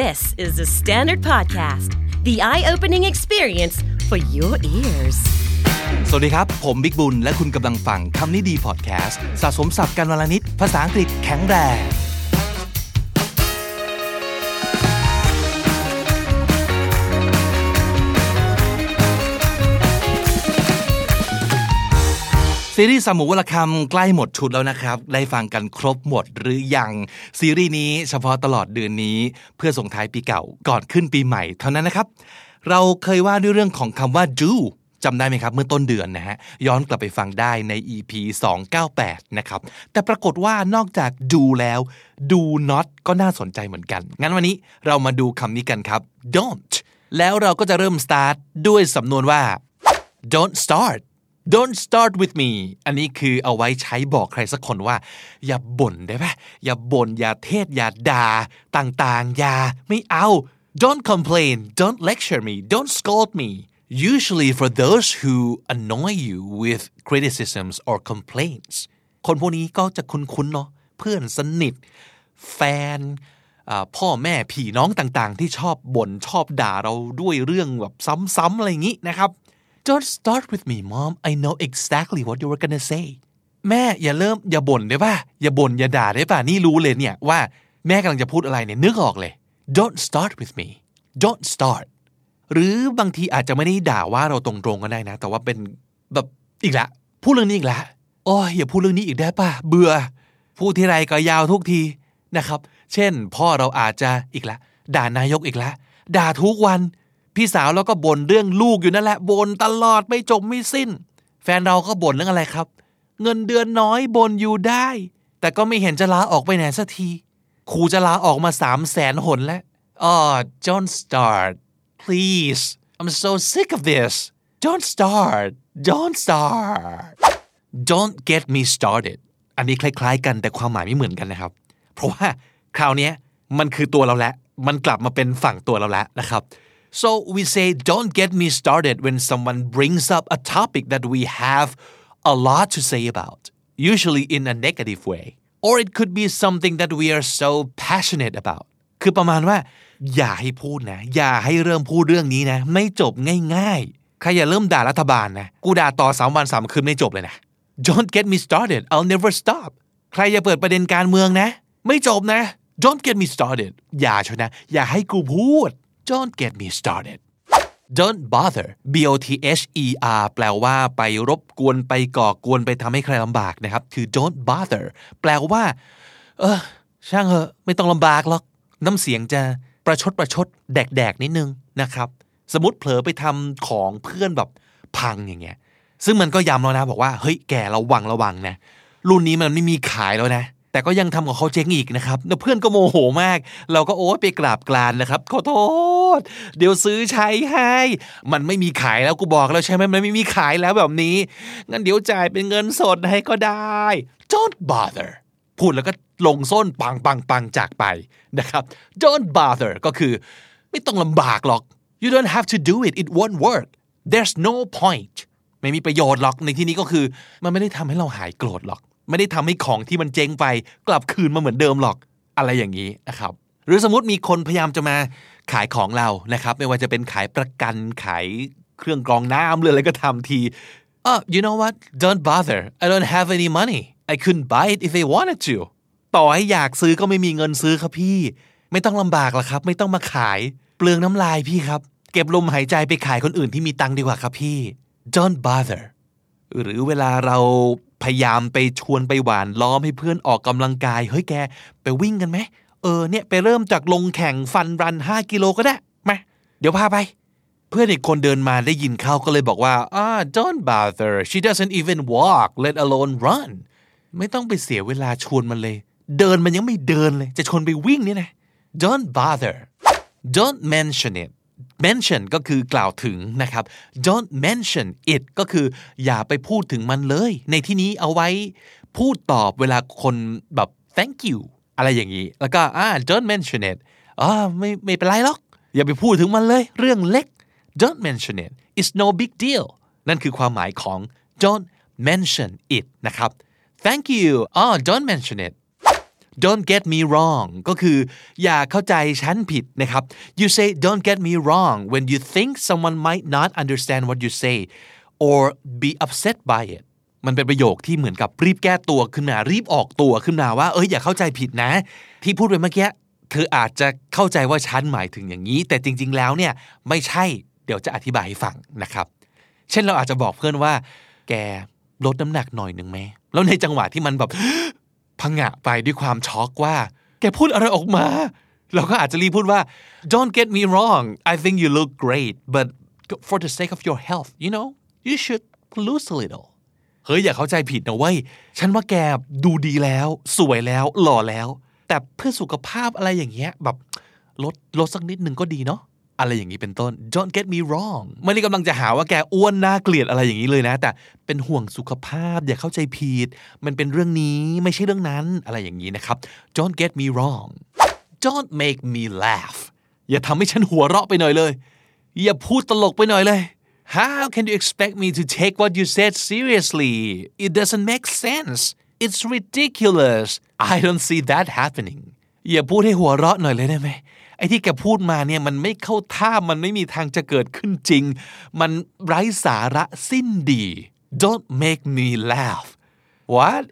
This is the Standard Podcast, the eye opening experience for your ears. สวัสดีครับ ผมบิ๊กบุญ และคุณกำลังฟังคำนี้ดีพอดแคสต์สะสมศัพท์กันวลนิด ภาษาอังกฤษแข็งแรง ซีรีส์สามหมูวลคำใกล้หมดชุดแล้วนะครับ ได้ฟังกันครบหมดหรือยัง ซีรีส์นี้เฉพาะตลอดเดือนนี้ เพื่อส่งท้ายปีเก่าก่อนขึ้นปีใหม่ เท่านั้นนะครับ เราเคยว่าด้วยเรื่องของคำว่า do จำได้ไหมครับเมื่อต้นเดือนนะฮะย้อนกลับไปฟังได้ใน EP 298 นะครับ แต่ปรากฏว่านอกจาก do แล้ว do not ก็น่าสนใจเหมือนกัน งั้นวันนี้เรามาดูคำนี้กันครับ don't แล้วเราก็จะเริ่ม start ด้วยสำนวนว่า don't start don't start with me อันนี้คือเอาไว้ใช้บอกใครสักคนว่า อย่าบ่นได้ปะอย่าบ่นอย่าเทศอย่าด่าต่างๆ อย่าไม่เอา don't complain don't lecture me don't scold me usually for those who annoy you with criticisms or complaints คนพวกนี้ก็จะคุ้นๆเนาะเพื่อนสนิท แฟนพ่อแม่พี่น้องต่างๆ ที่ชอบบ่นชอบด่าเราด้วยเรื่องแบบซ้ำๆอะไรอย่างนี้นะครับ Don't start with me mom I know exactly what you were gonna say แม่อย่าเริ่มอย่าบ่นได้ป่ะอย่าบ่นอย่าด่าได้ป่ะนี่รู้เลยเนี่ยว่าแม่กำลังจะพูดอะไรเนี่ยนึกออกเลย Don't start with me Don't start หรือบางทีอาจจะไม่ได้ด่าว่าเราตรงๆก็ได้นะ แต่ว่าเป็นแบบอีกละพูดเรื่องนี้อีกละโอ้ยอย่าพูดเรื่องนี้อีกได้ป่ะเบื่อพูดทีไรก็ยาวทุกทีนะครับ เช่น พ่อเราอาจจะอีกละด่านายกอีกละด่าทุกวัน พี่สาวเราก็บ่นเรื่องลูกอยู่นั่นแหละบ่นตลอดไม่จบไม่สิ้น แฟนเราก็บ่นเรื่องอะไรครับ เงินเดือนน้อยบ่นอยู่ได้ แต่ก็ไม่เห็นจะลาออกไปไหนสักทีครูจะลาออกมาสามแสนหนแล้วอ๋อ don't start please I'm so sick of this don't start don't start don't get me started อันนี้คล้าย ๆ กันแต่ความหมายไม่เหมือนกันนะครับ เพราะว่าคราวนี้มันคือตัวเราแล้ว มันกลับมาเป็นฝั่งตัวเราแล้วนะครับ so we say don't get me started when someone brings up a topic that we have a lot to say about usually in a negative way or it could be something that we are so passionate about คือประมาณว่า อย่าให้พูดนะ อย่าให้เริ่มพูดเรื่องนี้นะ ไม่จบง่ายๆ ใครอย่าเริ่มด่ารัฐบาลนะ กูด่าต่อสามวันสามคืนไม่จบเลยนะ Don't get me started I'll never stop ใครอย่าเปิดประเด็นการเมืองนะ ไม่จบนะ Don't get me started อย่าชนะ อย่าให้กูพูด Don't get me started Don't bother B O T H E R แปลว่าไปรบกวนไปก่อกวนไปทำให้ใครลำบากนะครับ คือ don't bother แปลว่า เออช่างเหอะ ไม่ต้องลำบากหรอก น้ำเสียงจะประชดประชด แดกๆนิดนึงนะครับ สมมติเผลอไปทำของเพื่อนแบบพังอย่างเงี้ย ซึ่งมันก็ย้ำแล้วนะ บอกว่า เฮ้ย แกระวังระวังนะ รุ่นนี้มันไม่มีขายแล้วนะ แต่ก็ยังทำกับเขาเจ๊งอีกนะครับเพื่อนก็โมโหมาก เราก็โอ้ไปกราบกรานนะครับขอโทษ เดี๋ยวซื้อใช้ให้ มันไม่มีขายแล้วกูบอกแล้วใช่ไหมมันไม่มีขายแล้วแบบนี้งั้นเดี๋ยวจ่ายเป็นเงินสดให้ก็ได้ don't bother พูดแล้วก็ลงส้นปังปังปังจากไปนะครับ don't bother ก็คือ ไม่ต้องลำบากหรอก you don't have to do it it won't work there's no point ไม่มีประโยชน์หรอกในที่นี้ก็คือ มันไม่ได้ทำให้เราหายโกรธหรอก ไม่ได้ทำให้ของที่มันเจ๊งไป กลับคืนมาเหมือนเดิมหรอกอะไรอย่างนี้นะครับหรือสมมติมีคนพยายามจะมาขายของเรานะครับไม่ว่าจะเป็นขายประกันขายเครื่องกรองน้ำหรืออะไรก็ทำที oh you know what don't bother I don't have any money I couldn't buy it if I wanted to ต่อให้อยากซื้อก็ไม่มีเงินซื้อครับพี่ ไม่ต้องลำบากหรอกครับ ไม่ต้องมาขายเปลืองน้ำลายพี่ครับ เก็บลมหายใจไปขายคนอื่นที่มีตังค์ดีกว่าครับพี่ don't bother หรือเวลาเรา พยายามไปชวนไปหวานล้อมให้เพื่อนออกกำลังกาย เฮ้ยแกไปวิ่งกันไหมเออเนี่ยไปเริ่มจากลงแข่งฟันรัน 5 กิโลก็ได้มาเดี๋ยวพาไป เพื่อนอีกคนเดินมาได้ยินเข้าก็เลยบอกว่าอ่า don't bother she doesn't even walk let alone run ไม่ต้องไปเสียเวลาชวนมันเลย เดินมันยังไม่เดินเลย จะชวนไปวิ่งเนี่ยนะ don't bother don't mention it mention ก็คือกล่าวถึงนะครับ don't mention it ก็คืออย่าไปพูดถึงมันเลย ในที่นี้เอาไว้พูดตอบเวลาคนแบบ thank you อะไรอย่างนี้ แล้วก็อ่า don't mention it อ่าไม่ไม่เป็นไรหรอก อย่าไปพูดถึงมันเลย เรื่องเล็ก don't mention it it's no big deal นั่นคือความหมายของ don't mention it นะครับ thank you อ๋อ don't mention it don't get me wrong ก็คืออย่าเข้าใจฉันผิดนะครับ you say don't get me wrong when you think someone might not understand what you say or be upset by it มันเป็นประโยคที่เหมือนกับรีบแก้ตัวขึ้นมารีบออกตัวขึ้นมาว่าเอ้ยอย่าเข้าใจผิดนะ ที่พูดไปเมื่อกี้เธออาจจะเข้าใจว่าฉันหมายถึงอย่างนี้ แต่จริง ๆ แล้วเนี่ยไม่ใช่เดี๋ยวจะอธิบายให้ฟังนะครับ เช่นเราอาจจะบอกเพื่อนว่า แกลดน้ำหนักหน่อยหนึ่งไหมแล้วในจังหวะที่มันแบบ พังะไปด้วยความช็อกว่า แกพูดอะไรออกมา เราก็อาจจะรีพูดว่า don't get me wrong I think you look great but for the sake of your health you know you should lose a little เฮ้ยอย่าเข้าใจผิดนะเว้ย ฉันว่าแกดูดีแล้ว สวยแล้ว หล่อแล้ว แต่เพื่อสุขภาพอะไรอย่างเงี้ยแบบลดลดสักนิดหนึ่งก็ดีเนาะ อะไรอย่างนี้เป็นต้น don't get me wrong ไม่ได้กำลังจะหาว่าแกอ้วนน่าเกลียดอะไรอย่างนี้เลยนะ แต่เป็นห่วงสุขภาพอย่าเข้าใจผิด มันเป็นเรื่องนี้ไม่ใช่เรื่องนั้นอะไรอย่างนี้นะครับ don't get me wrong don't make me laugh อย่าทำให้ฉันหัวเราะไปหน่อยเลย อย่าพูดตลกไปหน่อยเลย How can you expect me to take what you said seriously? It doesn't make sense. It's ridiculous. I don't see that happening. อย่าพูดให้หัวเราะหน่อยเลยได้ไหม อ้ที่แกพูดมาเนี่ยมันไม่เข้าท่ามันไม่มีทางจะเกิดขึ้นจริง มันไร้สาระสิ้นดี Don't make me laugh. What?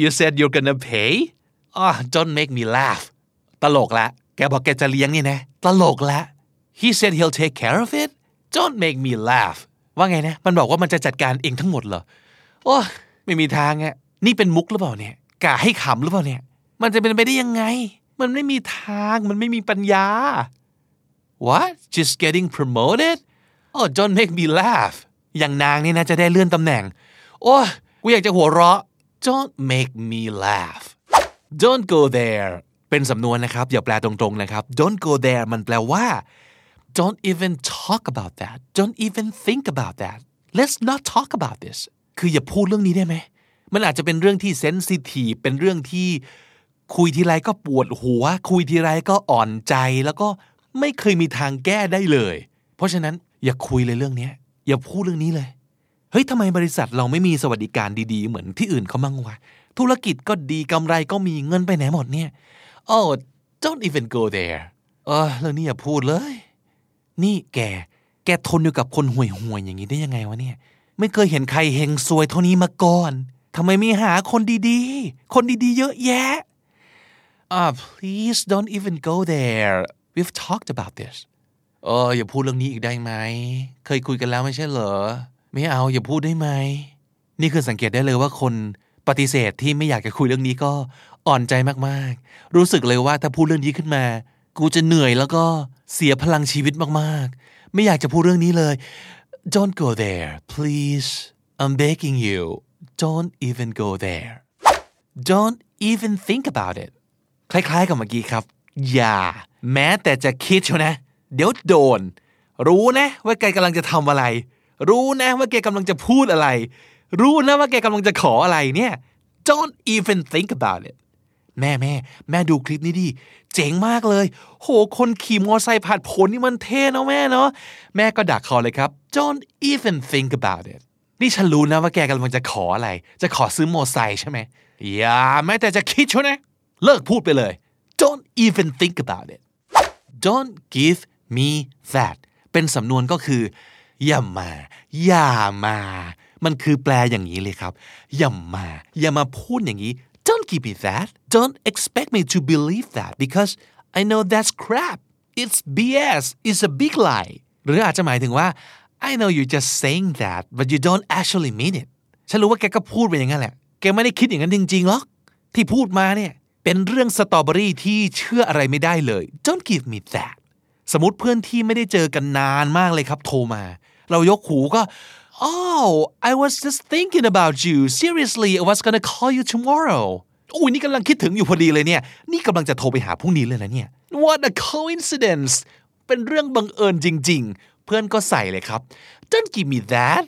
You said you're gonna pay? Ah, don't make me laugh. ตลกละแกบอกแกจะเลี้ยงนี่นะ ตลกละ He said he'll take care of it. Don't make me laugh. ว่าไงนะ มันบอกว่ามันจะจัดการเองทั้งหมดเหรอ โอ้ไม่มีทางอะนี่เป็นมุกหรือเปล่าเนี่ยกะให้ขำหรือเปล่าเนี่ย มันจะเป็นไปได้ยังไง มันไม่มีทางมันไม่มีปัญญา What just getting promoted Oh don't make me laugh อย่างนางนี่นะจะได้เลื่อนตำแหน่ง โอ้กูอยากจะหัวเราะ Don't make me laugh Don't go there เป็นสำนวนนะครับ อย่าแปลตรงๆนะครับ Don't go there มันแปลว่า Don't even talk about that Don't even think about that Let's not talk about this คืออย่าพูดเรื่องนี้ได้ไหม มันอาจจะเป็นเรื่องที่เซนซิทีฟเป็นเรื่องที่ คุยทีไรก็ปวดหัว คุยทีไรก็อ่อนใจแล้วก็ไม่เคยมีทางแก้ได้เลย เพราะฉะนั้นอย่าคุยเลยเรื่องนี้อย่าพูดเรื่องนี้เลยเฮ้ยทำไมบริษัทเราไม่มีสวัสดิการดีๆ เหมือนที่อื่นเขามั่งวะธุรกิจก็ดีกำไรก็มีเงินไปไหนหมดเนี่ย Oh don't even go there เออเรื่องนี้อย่าพูดเลย นี่แก แกทนอยู่กับคนห่วยห่วยๆอย่างนี้ได้ยังไงวะเนี่ย ไม่เคยเห็นใครเฮงซวยเท่านี้มาก่อนทำไมไม่หาคนดีๆ คนดีๆ เยอะแยะ Ah please don't even go there we've talked about this เอออย่าพูดเรื่องนี้อีกได้ไหม เคยคุยกันแล้วไม่ใช่เหรอ ไม่เอาอย่าพูดได้ไหม นี่คือสังเกตได้เลยว่าคนปฏิเสธที่ไม่อยากจะคุยเรื่องนี้ก็อ่อนใจมากๆ รู้สึกเลยว่าถ้าพูดเรื่องนี้ขึ้นมา กูจะเหนื่อยแล้วก็เสียพลังชีวิตมากๆ ไม่อยากจะพูดเรื่องนี้เลย Don't go there please I'm begging you Don't even go there Don't even think about it คล้ายๆกับเมื่อกี้ครับ อย่า แม้แต่จะคิดเชียวนะ เดี๋ยวโดน รู้นะ ว่าแกกำลังจะทำอะไร รู้นะ ว่าแกกำลังจะพูดอะไร รู้นะว่าแกกำลังจะขออะไรเนี่ย don't even think about it แม่แม่แม่ดูคลิปนี้ดิเจ๋งมากเลย โหคนขี่มอเตอร์ไซค์ผ่านผลนี่มันเท่เนะแม่เนาะแม่ก็ดักคอเลยครับ don't even think about it นี่ฉันรู้นะว่าแกกำลังจะขออะไร จะขอซื้อมอเตอร์ไซค์ใช่ไหมอย่าแม้แต่จะคิดชียวนะ เลิกพูดไปเลย don't even think about it don't give me that เป็นสำนวนก็คือ อย่ามา อย่ามา มันคือแปลอย่างนี้เลยครับ อย่ามา อย่ามาพูดอย่างนี้ don't give me that don't expect me to believe that because I know that's crap it's BS it's a big lie หรืออาจจะหมายถึงว่า I know you're just saying that but you don't actually mean it ฉันรู้ว่าแกก็พูดไปอย่างนั้นแหละ แกไม่ได้คิดอย่างนั้นจริงๆหรอก ที่พูดมาเนี่ย เป็นเรื่องสตรอเบอรี่ที่เชื่ออะไรไม่ได้เลย don't give me that สมมติเพื่อนที่ไม่ได้เจอกันนานมากเลยครับโทรมา เรายกหูก็ oh I was just thinking about you seriously I was gonna call you tomorrow อุ้ยนี่กำลังคิดถึงอยู่พอดีเลยเนี่ย นี่กำลังจะโทรไปหาพรุ่งนี้เลยนะเนี่ย what a coincidence เป็นเรื่องบังเอิญจริง ๆ เพื่อนก็ใส่เลยครับ don't give me that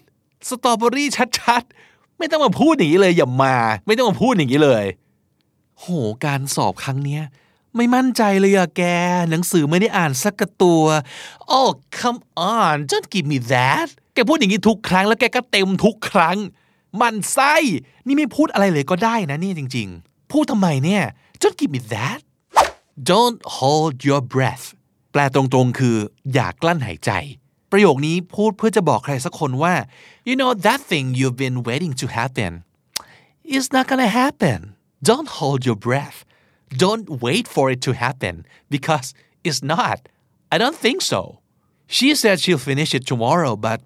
สตรอเบอรี่ชัดๆ ไม่ต้องมาพูดอย่างนี้เลยอย่ามา ไม่ต้องมาพูดอย่างนี้เลย โหการสอบครั้งเนี้ยไม่มั่นใจเลยอะแก หนังสือไม่ได้อ่านสักตัว Oh come on don't give me that แกพูดอย่างนี้ทุกครั้งแล้วแกก็เต็มทุกครั้ง มันไส้นี่ไม่พูดอะไรเลยก็ได้นะนี่จริง ๆ พูดทำไมเนี่ย don't give me that don't hold your breath แปลตรงๆ คืออย่ากลั้นหายใจ ประโยคนี้พูดเพื่อจะบอกใครสักคนว่า you know that thing you've been waiting to happen is not gonna happen don't hold your breath don't wait for it to happen because it's not I don't think so she said she'll finish it tomorrow but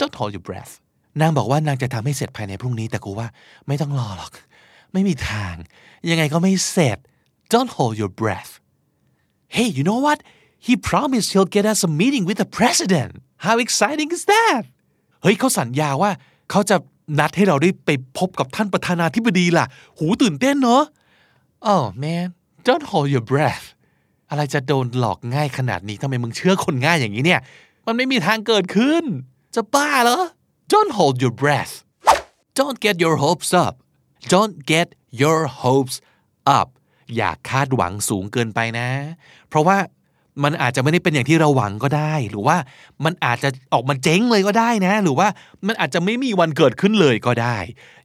don't hold your breath นางบอกว่านางจะทำให้เสร็จภายในพรุ่งนี้แต่กูว่าไม่ต้องรอหรอก ไม่มีทาง ยังไงก็ไม่เสร็จ don't hold your breath hey you know what he promised he'll get us a meeting with the president how exciting is that เฮ้ยเขาสัญญาว่าเขาจะ นัดให้เราได้ไปพบกับท่านประธานาธิบดีล่ะ หูตื่นเต้นเนาะ oh man don't hold your breath อะไรจะโดนหลอกง่ายขนาดนี้ทำไมมึงเชื่อคนง่ายอย่างนี้เนี่ย มันไม่มีทางเกิดขึ้น จะบ้าเหรอ don't hold your breath don't get your hopes up don't get your hopes up อย่าคาดหวังสูงเกินไปนะ เพราะว่า มันอาจจะไม่ได้เป็นอย่างที่เราหวังก็ได้ หรือว่ามันอาจจะออกมาเจ๊งเลยก็ได้นะ หรือว่ามันอาจจะไม่มีวันเกิดขึ้นเลยก็ได้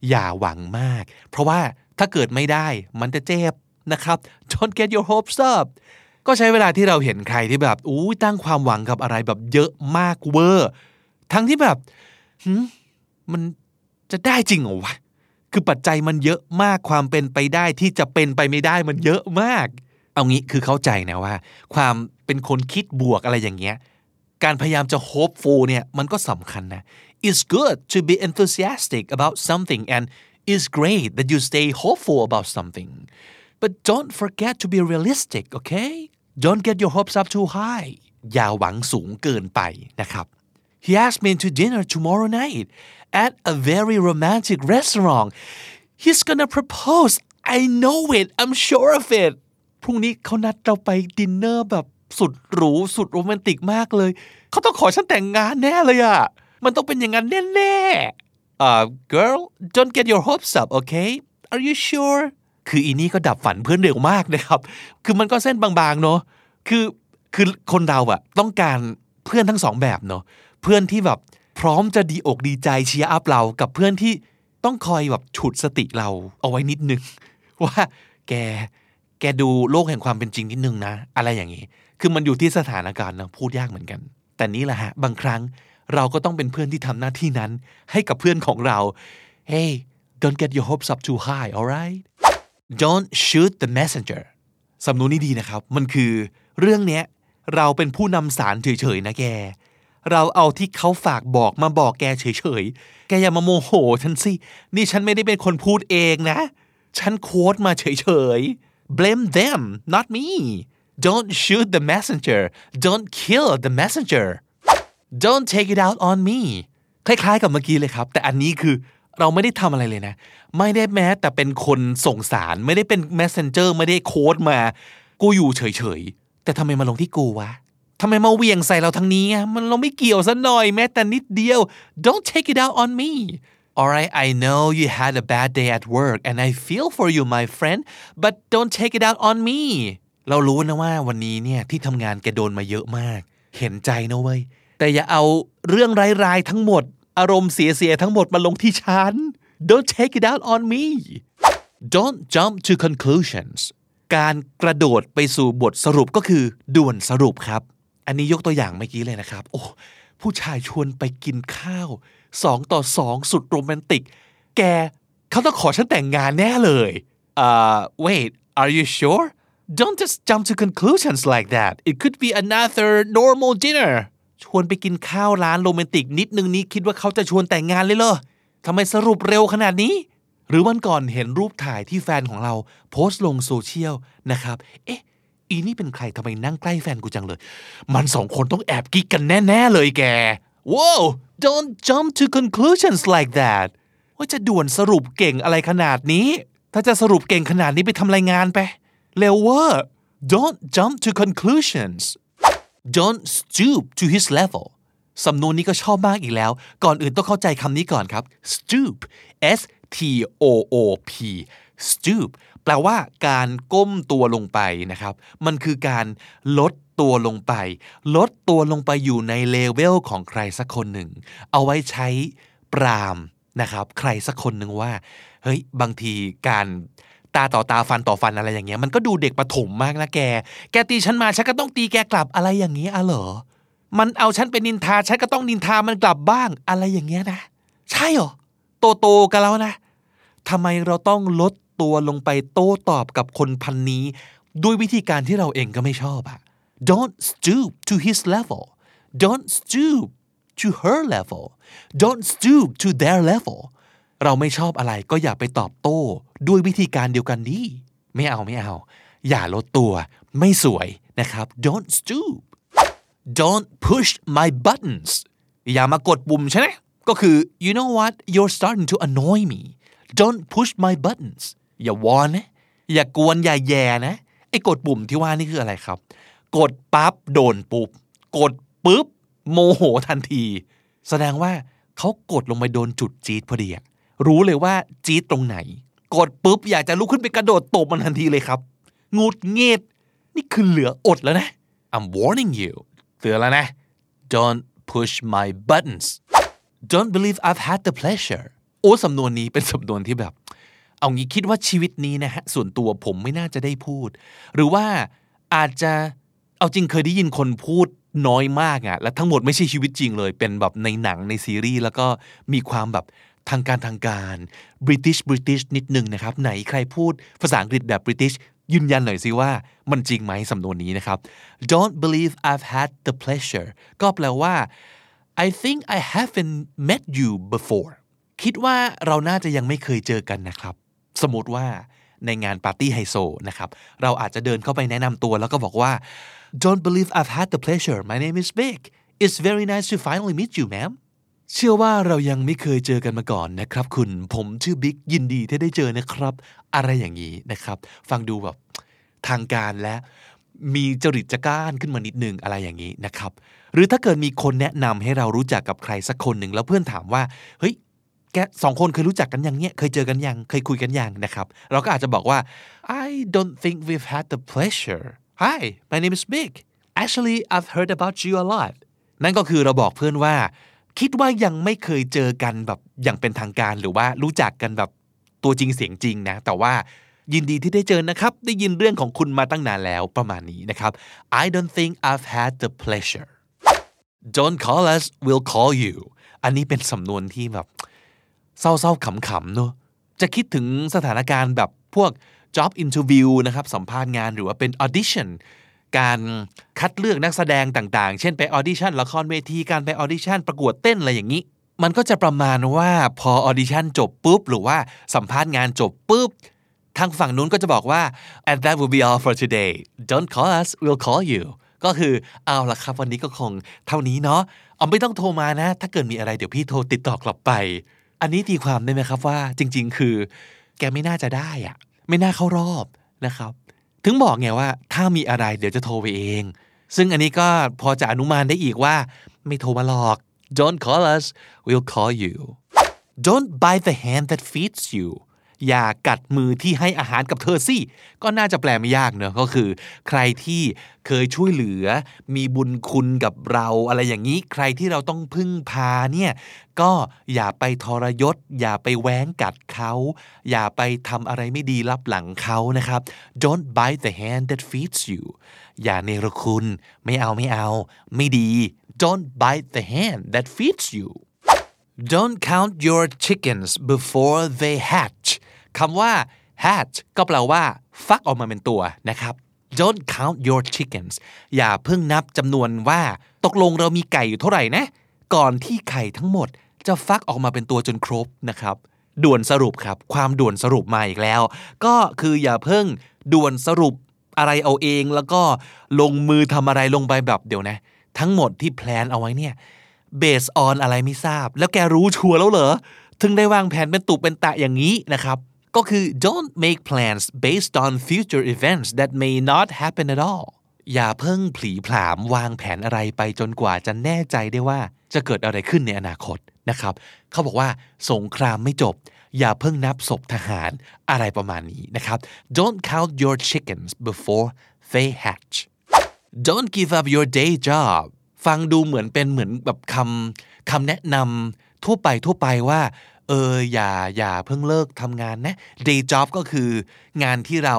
อย่าหวังมาก เพราะว่าถ้าเกิดไม่ได้ มันจะเจ็บนะครับ don't get your hopes up ก็ใช้เวลาที่เราเห็นใครที่แบบอู้ตั้งความหวังกับอะไรแบบเยอะมากเวอร์ทั้งที่แบบหืมมันจะได้จริงเหรอวะคือปัจจัยมันเยอะมากความเป็นไปได้ที่จะเป็นไปไม่ได้มันเยอะมาก เอางี้คือเข้าใจนะว่า ความเป็นคนคิดบวกอะไรอย่างเงี้ยการพยายามจะ hopeful เนี่ยมันก็สำคัญนะ It's good to be enthusiastic about something and it's great that you stay hopeful about something but don't forget to be realistic okay don't get your hopes up too high อย่าหวังสูงเกินไปนะครับ He asked me to dinner tomorrow night at a very romantic restaurant. He's gonna propose. I know it. I'm sure of it. พรุ่งนี้เขานัดเราไปดินเนอร์แบบสุดหรูสุดโรแมนติกมากเลย เขาต้องขอฉันแต่งงานแน่เลยอะมันต้องเป็นอย่างนั้นแน่ๆ uh girl don't get your hopes up okay are you sure คืออีนี่ก็ดับฝันเพื่อนเร็วมากนะครับ คือมันก็เส้นบางๆเนาะ คือคือคนเราอะต้องการเพื่อนทั้งสองแบบเนาะ เพื่อนที่แบบพร้อมจะดีอกดีใจเชียร์อัพเรา กับเพื่อนที่ต้องคอยแบบฉุดสติเราเอาไว้นิดนึงว่าแก แกดูโลกแห่งความเป็นจริงนิดนึงนะ อะไรอย่างนี้ คือมันอยู่ที่สถานการณ์นะพูดยากเหมือนกัน แต่นี่แหละฮะ บางครั้งเราก็ต้องเป็นเพื่อนที่ทำหน้าที่นั้น ให้กับเพื่อนของเรา hey don't get your hopes up too high alright don't shoot the messenger สำนวนนี้ดีนะครับ มันคือเรื่องเนี้ยเราเป็นผู้นำสารเฉยๆนะแก เราเอาที่เขาฝากบอกมาบอกแกเฉยๆ แกอย่ามาโมโหฉันสิ นี่ฉันไม่ได้เป็นคนพูดเองนะ ฉันโค้ดมาเฉยๆ blame them not me don't shoot the messenger don't kill the messenger don't take it out on me คล้ายๆกับเมื่อกี้เลยครับ แต่อันนี้คือเราไม่ได้ทำอะไรเลยนะ ไม่ได้แม้แต่เป็นคนส่งสาร ไม่ได้เป็น messenger ไม่ได้โค้ดมา กูอยู่เฉยๆ แต่ทำไมมาลงที่กูวะทำไมมาเวียงใส่เราทางนี้มันเราไม่เกี่ยวซะหน่อยแม้แต่นิดเดียว don't take it out on me alright I know you had a bad day at work and I feel for you my friend but don't take it out on me เรารู้นะว่าวันนี้เนี่ยที่ทำงานแกโดนมาเยอะมาก เห็นใจนะเว้ย แต่อย่าเอาเรื่องร้ายๆทั้งหมด อารมณ์เสียๆทั้งหมดมาลงที่ฉัน don't take it out on me don't jump to conclusions การกระโดดไปสู่บทสรุปก็คือ ด่วนสรุปครับ อันนี้ยกตัวอย่างเมื่อกี้เลยนะครับ โอ้ผู้ชายชวนไปกินข้าว สองต่อสองสุดโรแมนติก แกเขาต้องขอฉันแต่งงานแน่เลย uh wait are you sure don't just jump to conclusions like that it could be another normal dinner ชวนไปกินข้าวร้านโรแมนติกนิดนึงนี้คิดว่าเขาจะชวนแต่งงานเลยเหรอทำไมสรุปเร็วขนาดนี้ หรือวันก่อนเห็นรูปถ่ายที่แฟนของเราโพสต์ลงโซเชียลนะครับ เอ๊ะ อีนี่เป็นใครทำไมนั่งใกล้แฟนกูจังเลย มันสองคนต้องแอบกิ๊กกันแน่ ๆ เลยแก wow don't jump to conclusions like that ว่าจะด่วนสรุปเก่งอะไรขนาดนี้ ถ้าจะสรุปเก่งขนาดนี้ไปทำรายงานไป เร็วเวอร์ don't jump to conclusions don't stoop to his level สำนวนนี้ก็ชอบมากอีกแล้ว ก่อนอื่นต้องเข้าใจคำนี้ก่อนครับ stoop s t o o p stoop แปลว่าการก้มตัวลงไปนะครับ มันคือการลดตัวลงไป ลดตัวลงไปอยู่ในเลเวลของใครสักคนหนึ่ง เอาไว้ใช้ปรามนะครับ ใครสักคนหนึ่งว่า เฮ้ย บางทีการตาต่อตาฟันต่อฟันอะไรอย่างเงี้ย มันก็ดูเด็กประถมมากนะแก แกตีฉันมาฉันก็ต้องตีแกกลับอะไรอย่างเงี้ยอะเหรอ มันเอาฉันเป็นนินทาฉันก็ต้องนินทามันกลับบ้างอะไรอย่างเงี้ยนะ ใช่เหรอ โตโตกันแล้วนะทำไมเราต้องลดตัวลงไปโต้ตอบกับคนพันนี้ ด้วยวิธีการที่เราเองก็ไม่ชอบอะ don't stoop to his level don't stoop to her level don't stoop to their level เราไม่ชอบอะไรก็อย่าไปตอบโต้ ด้วยวิธีการเดียวกันดีไม่เอาไม่เอา อย่าลดตัว ไม่สวยนะครับ don't stoop don't push my buttons อย่ามากดปุ่มใช่ไหมก็คือ you know what you're starting to annoy me don't push my buttons อย่าวอนนะอย่ากวนอย่าแย่นะไอ้กดปุ่มที่ว่านี่คืออะไรครับ กดปั๊บโดนปุ๊บกดปุ๊บโมโหทันที แสดงว่าเขากดลงไปโดนจุดจี๊ดพอดีรู้เลยว่าจี๊ดตรงไหน กดปุ๊บอยากจะลุกขึ้นไปกระโดดตบมันทันทีเลยครับงูดเงียดนี่คือเหลืออดแล้วนะ I'm warning you เตือนแล้วนะ don't push my buttons don't believe I've had the pleasure โอ้สำนวนนี้เป็นสำนวนที่แบบ เอางี้คิดว่าชีวิตนี้นะฮะส่วนตัวผมไม่น่าจะได้พูด หรือว่าอาจจะเอาจริงเคยได้ยินคนพูดน้อยมากอะและทั้งหมดไม่ใช่ชีวิตจริงเลย เป็นแบบในหนังในซีรีส์แล้วก็มีความแบบทางการทางการ British British นิดนึงนะครับ ไหนใครพูดภาษาอังกฤษแบบ British ยืนยันหน่อยสิว่ามันจริงไหมสำนวนนี้นะครับ Don't believe I've had the pleasure ก็แปลว่า I think I haven't met you before คิดว่าเราน่าจะยังไม่เคยเจอกันนะครับ สมมติว่าในงานปาร์ตี้ไฮโซนะครับ เราอาจจะเดินเข้าไปแนะนำตัวแล้วก็บอกว่า Don't believe I've had the pleasure my name is Vic It's very nice to finally meet you ma'am เชื่อว่าเรายังไม่เคยเจอกันมาก่อนนะครับ คุณผมชื่อบิ๊กยินดีที่ได้เจอนะครับ อะไรอย่างนี้นะครับ ฟังดูแบบทางการและมีจริตจักร้านขึ้นมานิดนึงอะไรอย่างนี้นะครับ หรือถ้าเกิดมีคนแนะนำให้เรารู้จักกับใครสักคนหนึ่งแล้วเพื่อนถามว่า เฮ้ย แกสองคนเคยรู้จักกันยังเนี่ยเคยเจอกันยังเคยคุยกันยังนะครับ เราก็อาจจะบอกว่า I don't think we've had the pleasure Hi my name is Vic Actually I've heard about you a lot นั่นก็คือเราบอกเพื่อนว่า คิดว่ายังไม่เคยเจอกันแบบอย่างเป็นทางการหรือว่ารู้จักกันแบบตัวจริงเสียงจริงนะ แต่ว่ายินดีที่ได้เจอนะครับ ได้ยินเรื่องของคุณมาตั้งนานแล้วประมาณนี้นะครับ I don't think I've had the pleasure don't call us we'll call you อันนี้เป็นสำนวนที่แบบ เศร้าๆขำๆเนอะจะคิดถึงสถานการณ์แบบพวก job interview นะครับสัมภาษณ์งานหรือว่าเป็น audition การคัดเลือกนักแสดงต่างๆ เช่นไป audition ละครเวที การไป audition ประกวดเต้นอะไรอย่างนี้ มันก็จะประมาณว่าพอ audition จบปุ๊บ หรือว่าสัมภาษณ์งานจบปุ๊บ ทางฝั่งนู้นก็จะบอกว่า and that will be all for today don't call us we'll call you ก็คือเอาละครับวันนี้ก็คงเท่านี้เนาะเอาไม่ต้องโทรมานะ ถ้าเกิดมีอะไรเดี๋ยวพี่โทรติดต่อกลับไป อันนี้ตีความได้ไหมครับว่า จริง ๆ คือ แกไม่น่าจะได้อะไม่น่าเข้ารอบนะครับ ถึงบอกไงว่า ถ้ามีอะไรเดี๋ยวจะโทรไปเอง ซึ่งอันนี้ก็พอจะอนุมานได้อีกว่า ไม่โทรมาหรอก don't call us we'll call you don't bite the hand that feeds you อย่ากัดมือที่ให้อาหารกับเธอสิก็น่าจะแปลไม่ยากเนอะก็คือ ใครที่เคยช่วยเหลือ มีบุญคุณกับเราอะไรอย่างนี้ ใครที่เราต้องพึ่งพาเนี่ยก็อย่าไปทรยศ อย่าไปแว้งกัดเขา อย่าไปทำอะไรไม่ดีรับหลังเขานะครับ don't bite the hand that feeds you อย่าเนรคุณไม่เอาไม่เอา ไม่ดี don't bite the hand that feeds you Don't count your chickens before they hatch คำว่า hatch ก็แปลว่า ฟักออกมาเป็นตัวนะครับ Don't count your chickens อย่าเพิ่งนับจำนวนว่าตกลงเรามีไก่อยู่เท่าไหร่นะ ก่อนที่ไข่ทั้งหมด จะฟักออกมาเป็นตัวจนครบนะครับ ด่วนสรุปครับ ความด่วนสรุปมาอีกแล้ว ก็คืออย่าเพิ่งด่วนสรุปอะไรเอาเอง แล้วก็ลงมือทำอะไรลงไปแบบเดี๋ยวนะ ทั้งหมดที่แพลนเอาไว้เนี่ยเบสออนอะไรไม่ทราบ แล้วแกรู้ชัวร์แล้วเหรอ ถึงได้วางแผนเป็นตุเป็นตะอย่างนี้นะครับ ก็คือ don't make plans based on future events that may not happen at all อย่าเพิ่งผลีผลามวางแผนอะไรไปจนกว่าจะแน่ใจได้ว่าจะเกิดอะไรขึ้นในอนาคตนะครับ เขาบอกว่าสงครามไม่จบ อย่าเพิ่งนับศพทหารอะไรประมาณนี้นะครับ don't count your chickens before they hatch don't give up your day job ฟังดูเหมือนเป็นเหมือนแบบคำคำแนะนำทั่วไปทั่วไปว่า เอออย่าอย่าเพิ่งเลิกทำงานนะ day job ก็คืองานที่เรา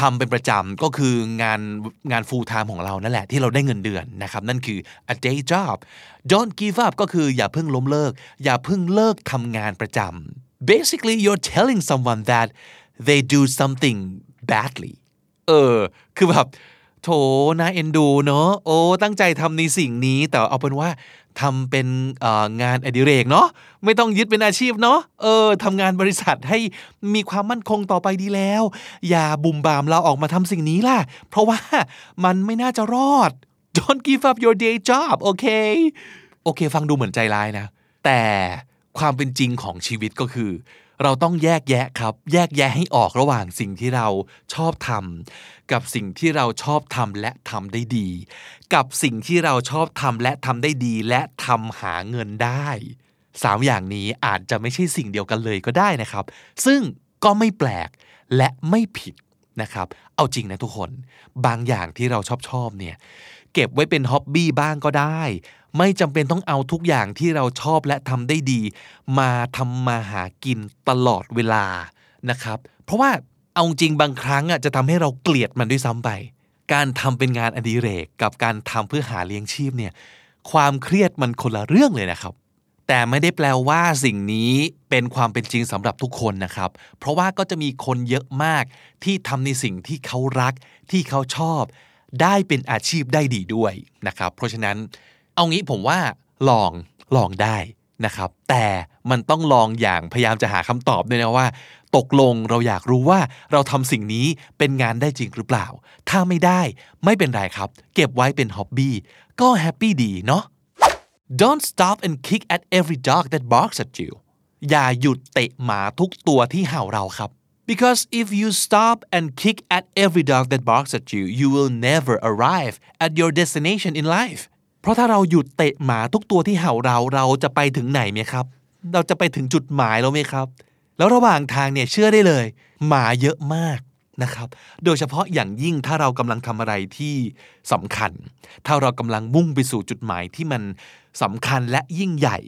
ทำเป็นประจำก็คืองานงาน full time ของเรานั่นแหละที่เราได้เงินเดือนนะครับ นั่นคือ a day job don't give up ก็คืออย่าเพิ่งล้มเลิก อย่าเพิ่งเลิกทำงานประจำ basically you're telling someone that they do something badly เออ คือแบบโถนะเอ็นดูเนาะโอ้ตั้งใจทำในสิ่งนี้แต่เอาเป็นว่า ทำเป็นงานอดิเรกเนาะไม่ต้องยึดเป็นอาชีพเนาะเออทำงานบริษัทให้มีความมั่นคงต่อไปดีแล้ว อย่าบุ่มบามเราออกมาทำสิ่งนี้ล่ะ เพราะว่ามันไม่น่าจะรอด don't give up your day job โอเคโอเค ฟังดูเหมือนใจร้ายนะ แต่ความเป็นจริงของชีวิตก็คือ เราต้องแยกแยะครับ แยกแยะให้ออกระหว่างสิ่งที่เราชอบทำกับสิ่งที่เราชอบทำและทำได้ดี กับสิ่งที่เราชอบทำและทำได้ดี และทำหาเงินได้สามอย่างนี้อาจจะไม่ใช่สิ่งเดียวกันเลยก็ได้นะครับ ซึ่งก็ไม่แปลกและไม่ผิดนะครับ เอาจริงนะทุกคน บางอย่างที่เราชอบชอบเนี่ย เก็บไว้เป็นฮ็อบบี้บ้างก็ได้ ไม่จำเป็นต้องเอาทุกอย่างที่เราชอบและทำได้ดี มาทำมาหากินตลอดเวลานะครับ เพราะว่าเอาจริงบางครั้งอะจะทำให้เราเกลียดมันด้วยซ้ำไป การทำเป็นงานอดิเรกกับการทำเพื่อหาเลี้ยงชีพเนี่ยความเครียดมันคนละเรื่องเลยนะครับ แต่ไม่ได้แปลว่าสิ่งนี้เป็นความเป็นจริงสำหรับทุกคนนะครับ เพราะว่าก็จะมีคนเยอะมากที่ทำในสิ่งที่เขารักที่เขาชอบ ได้เป็นอาชีพได้ดีด้วยนะครับ เพราะฉะนั้น เอางี้ผมว่าลองลองได้นะครับ แต่มันต้องลองอย่างพยายามจะหาคำตอบด้วยนะว่า ตกลงเราอยากรู้ว่าเราทำสิ่งนี้เป็นงานได้จริงหรือเปล่า ถ้าไม่ได้ไม่เป็นไรครับ เก็บไว้เป็น hobby ก็ happy ดีเนาะ Don't stop and kick at every dog that barks at you อย่าหยุดเตะหมาทุกตัวที่เห่าเราครับ because if you stop and kick at every dog that barks at you you will never arrive at your destination in life ราะถ้าเราหยุดเตะหมาทุกตัวที่เห่าเราเราจะไปถึงไหนไหมครับ เราจะไปถึงจุดหมายแล้วไหมครับ แล้วระหว่างทางเนี่ยเชื่อได้เลย หมาเยอะมากนะครับ โดยเฉพาะอย่างยิ่งถ้าเรากำลังทำอะไรที่สำคัญ ถ้าเรากำลังมุ่งไปสู่จุดหมายที่มันสำคัญและยิ่งใหญ่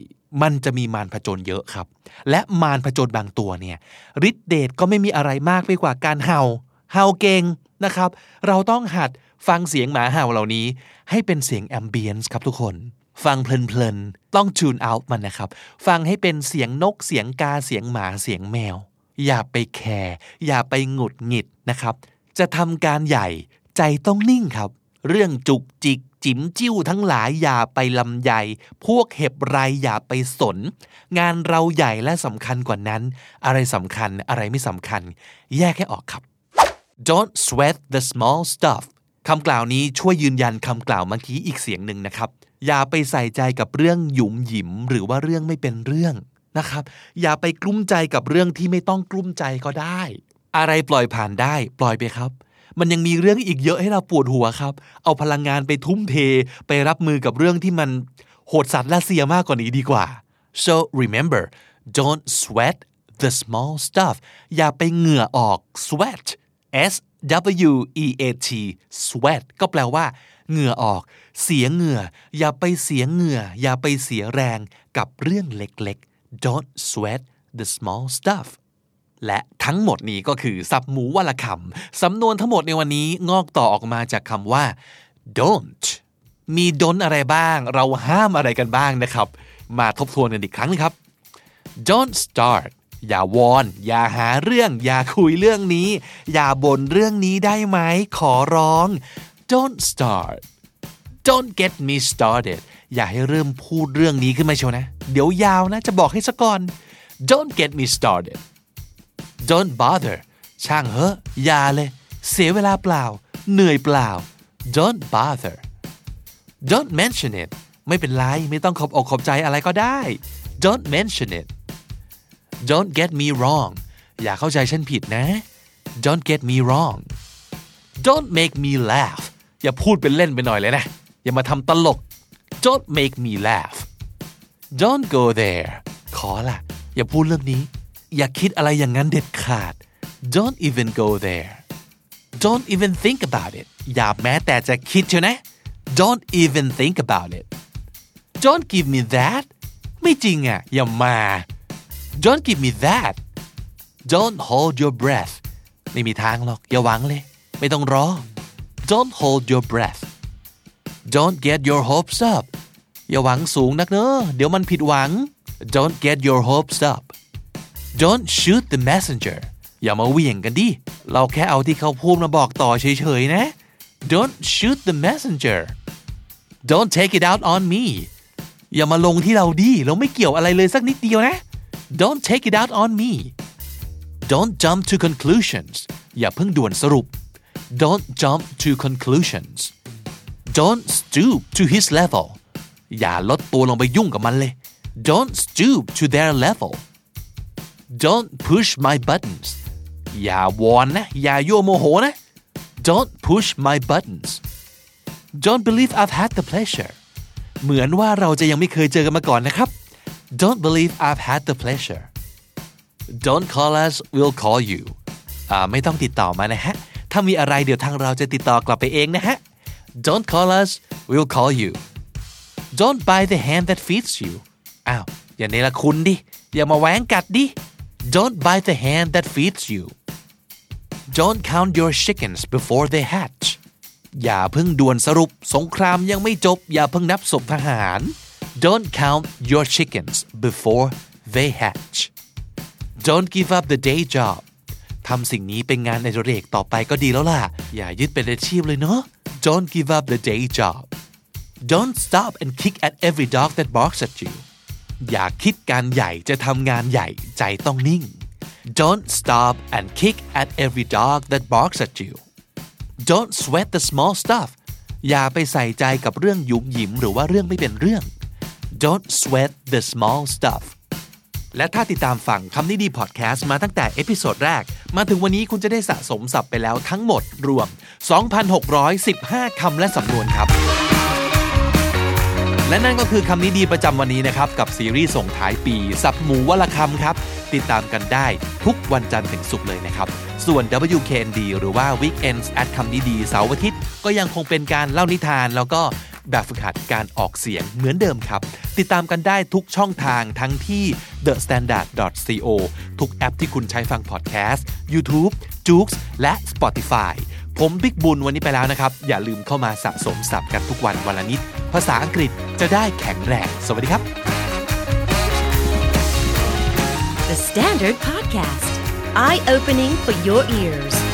มันจะมีมารผจญเยอะครับ และมารผจญบางตัวเนี่ยฤทธิเดชก็ไม่มีอะไรมากไปกว่าการเห่า เห่าเก่งนะครับ เราต้องหัด ฟังเสียงหมาเห่าเหล่านี้ ให้เป็นเสียงแอมเบียนส์ครับทุกคน ฟังเพลินๆ ต้องจูนเอาท์มันนะครับ ฟังให้เป็นเสียงนกเสียงกาเสียงหมาเสียงแมว อย่าไปแคร์อย่าไปหงุดหงิดนะครับ จะทำการใหญ่ใจต้องนิ่งครับ เรื่องจุกจิกจิ๋มจิ้วทั้งหลายอย่าไปลำใหญ่ พวกเห็บไรอย่าไปสน งานเราใหญ่และสำคัญกว่านั้น อะไรสำคัญอะไรไม่สำคัญ แยกให้ออกครับ don't sweat the small stuff คำกล่าวนี้ช่วยยืนยันคำกล่าวเมื่อกี้อีกเสียงหนึ่งนะครับ อย่าไปใส่ใจกับเรื่องหยุมหยิมหรือว่าเรื่องไม่เป็นเรื่องนะครับ อย่าไปกลุ้มใจกับเรื่องที่ไม่ต้องกลุ้มใจก็ได้ อะไรปล่อยผ่านได้ ปล่อยไปครับ มันยังมีเรื่องอีกเยอะให้เราปวดหัวครับ เอาพลังงานไปทุ่มเทไปรับมือกับเรื่องที่มันโหดสัตว์และเสียมากกว่านี้ดีกว่า so remember don't sweat the small stuff อย่าไปเหงื่อออก sweat s w e a t sweat ก็แปลว่า เหงื่อออก เสียเหงื่อ อย่าไปเสียเหงื่อ อย่าไปเสียแรงกับเรื่องเล็กๆ don't sweat the small stuff และทั้งหมดนี้ก็คือสับหมูวลคำสำนวนทั้งหมดในวันนี้งอกต่อออกมาจากคำว่า don't มี don't อะไรบ้าง เราห้ามอะไรกันบ้างนะครับ มาทบทวนกันอีกครั้งนึงครับ don't start อย่าวอน อย่าหาเรื่อง อย่าคุยเรื่องนี้ อย่าบ่นเรื่องนี้ได้ไหม ขอร้อง don't start don't get me started อย่าให้เริ่มพูดเรื่องนี้ขึ้นมาเชียวนะ เดี๋ยวยาวนะจะบอกให้สักก่อน don't get me started don't bother ช่างเหอะอย่าเลย เสียเวลาเปล่า เหนื่อยเปล่า don't bother don't mention it ไม่เป็นไร ไม่ต้องขอบอกขอบใจอะไรก็ได้ don't mention it don't get me wrong อย่าเข้าใจฉันผิดนะ don't get me wrong don't make me laugh อย่าพูดเป็นเล่นไปหน่อยเลยนะ อย่ามาทำตลก don't make me laugh don't go there ขอละอย่าพูดเรื่องนี้ อย่าคิดอะไรอย่างนั้นเด็ดขาด don't even go there don't even think about it อย่าแม้แต่จะคิดเชียวนะ don't even think about it don't give me that ไม่จริงอะ อย่ามา don't give me that don't hold your breath ไม่มีทางหรอก อย่าหวังเลย ไม่ต้องรอ don't hold your breath don't get your hopes up อย่าหวังสูงนักเนอะเดี๋ยวมันผิดหวัง don't get your hopes up don't shoot the messenger อย่ามาเหวี่ยงกันดิ เราแค่เอาที่เขาพูดมาบอกต่อเฉยๆนะ don't shoot the messenger don't take it out on me อย่ามาลงที่เราดิ เราไม่เกี่ยวอะไรเลยสักนิดเดียวนะ don't take it out on me don't jump to conclusions อย่าเพิ่งด่วนสรุป don't jump to conclusions don't stoop to his level อย่าลดตัวลงไปยุ่งกับมันเลย don't stoop to their level don't push my buttons อย่าวอนนะ อย่ายั่วโมโหนะ don't push my buttons don't believe I've had the pleasure เหมือนว่าเราจะยังไม่เคยเจอกันมาก่อนนะครับ don't believe I've had the pleasure don't call us we'll call you อ่าไม่ต้องติดต่อมานะฮะ ถ้ามีอะไรเดี๋ยวทางเราจะติดต่อกลับไปเองนะฮะ don't call us we'll call you don't buy the hand that feeds you อ้าว อย่าเนรคุณดิ อย่ามาแหวงกัดดิ don't buy the hand that feeds you don't count your chickens before they hatch อย่าเพิ่งด่วนสรุปสงครามยังไม่จบ อย่าเพิ่งนับศพทหาร don't count your chickens before they hatch don't give up the day job ทำสิ่งนี้เป็นงานในเรกต่อไปก็ดีแล้วล่ะ อย่ายึดเป็นอาชีพเลยเนาะ don't give up the day job don't stop and kick at every dog that barks at you อย่าคิดการใหญ่จะทำงานใหญ่ใจต้องนิ่ง don't stop and kick at every dog that barks at you don't sweat the small stuff อย่าไปใส่ใจกับเรื่องหยุมหยิมหรือว่าเรื่องไม่เป็นเรื่อง don't sweat the small stuff และถ้าติดตามฟังคำนี้ดีพอดแคสต์มาตั้งแต่ episode แรก มาถึงวันนี้คุณจะได้สะสมศัพท์ไปแล้วทั้งหมดรวม 2,615 คำและสำนวนครับ และนั่นก็คือคำนี้ดีประจำวันนี้นะครับ กับซีรีส์ส่งท้ายปี สับหมูวลคำครับ ติดตามกันได้ทุกวันจันทร์ถึงศุกร์เลยนะครับ ส่วน WKND หรือว่า Weekends at คำนี้ดีเสาร์อาทิตย์ก็ยังคงเป็นการเล่านิทานแล้วก็ แบบฝึกหัดการออกเสียงเหมือนเดิมครับ ติดตามกันได้ทุกช่องทางทั้งที่ the standard co ทุกแอปที่คุณใช้ฟังพอดแคสต์ YouTube j o o x และ Spotify ผมบิ๊กบุญวันนี้ไปแล้วนะครับ อย่าลืมเข้ามาสะสมศัพท์กันทุกวันวันละนิด ภาษาอังกฤษจะได้แข็งแรง สวัสดีครับ The Standard Podcast, eye opening for your ears.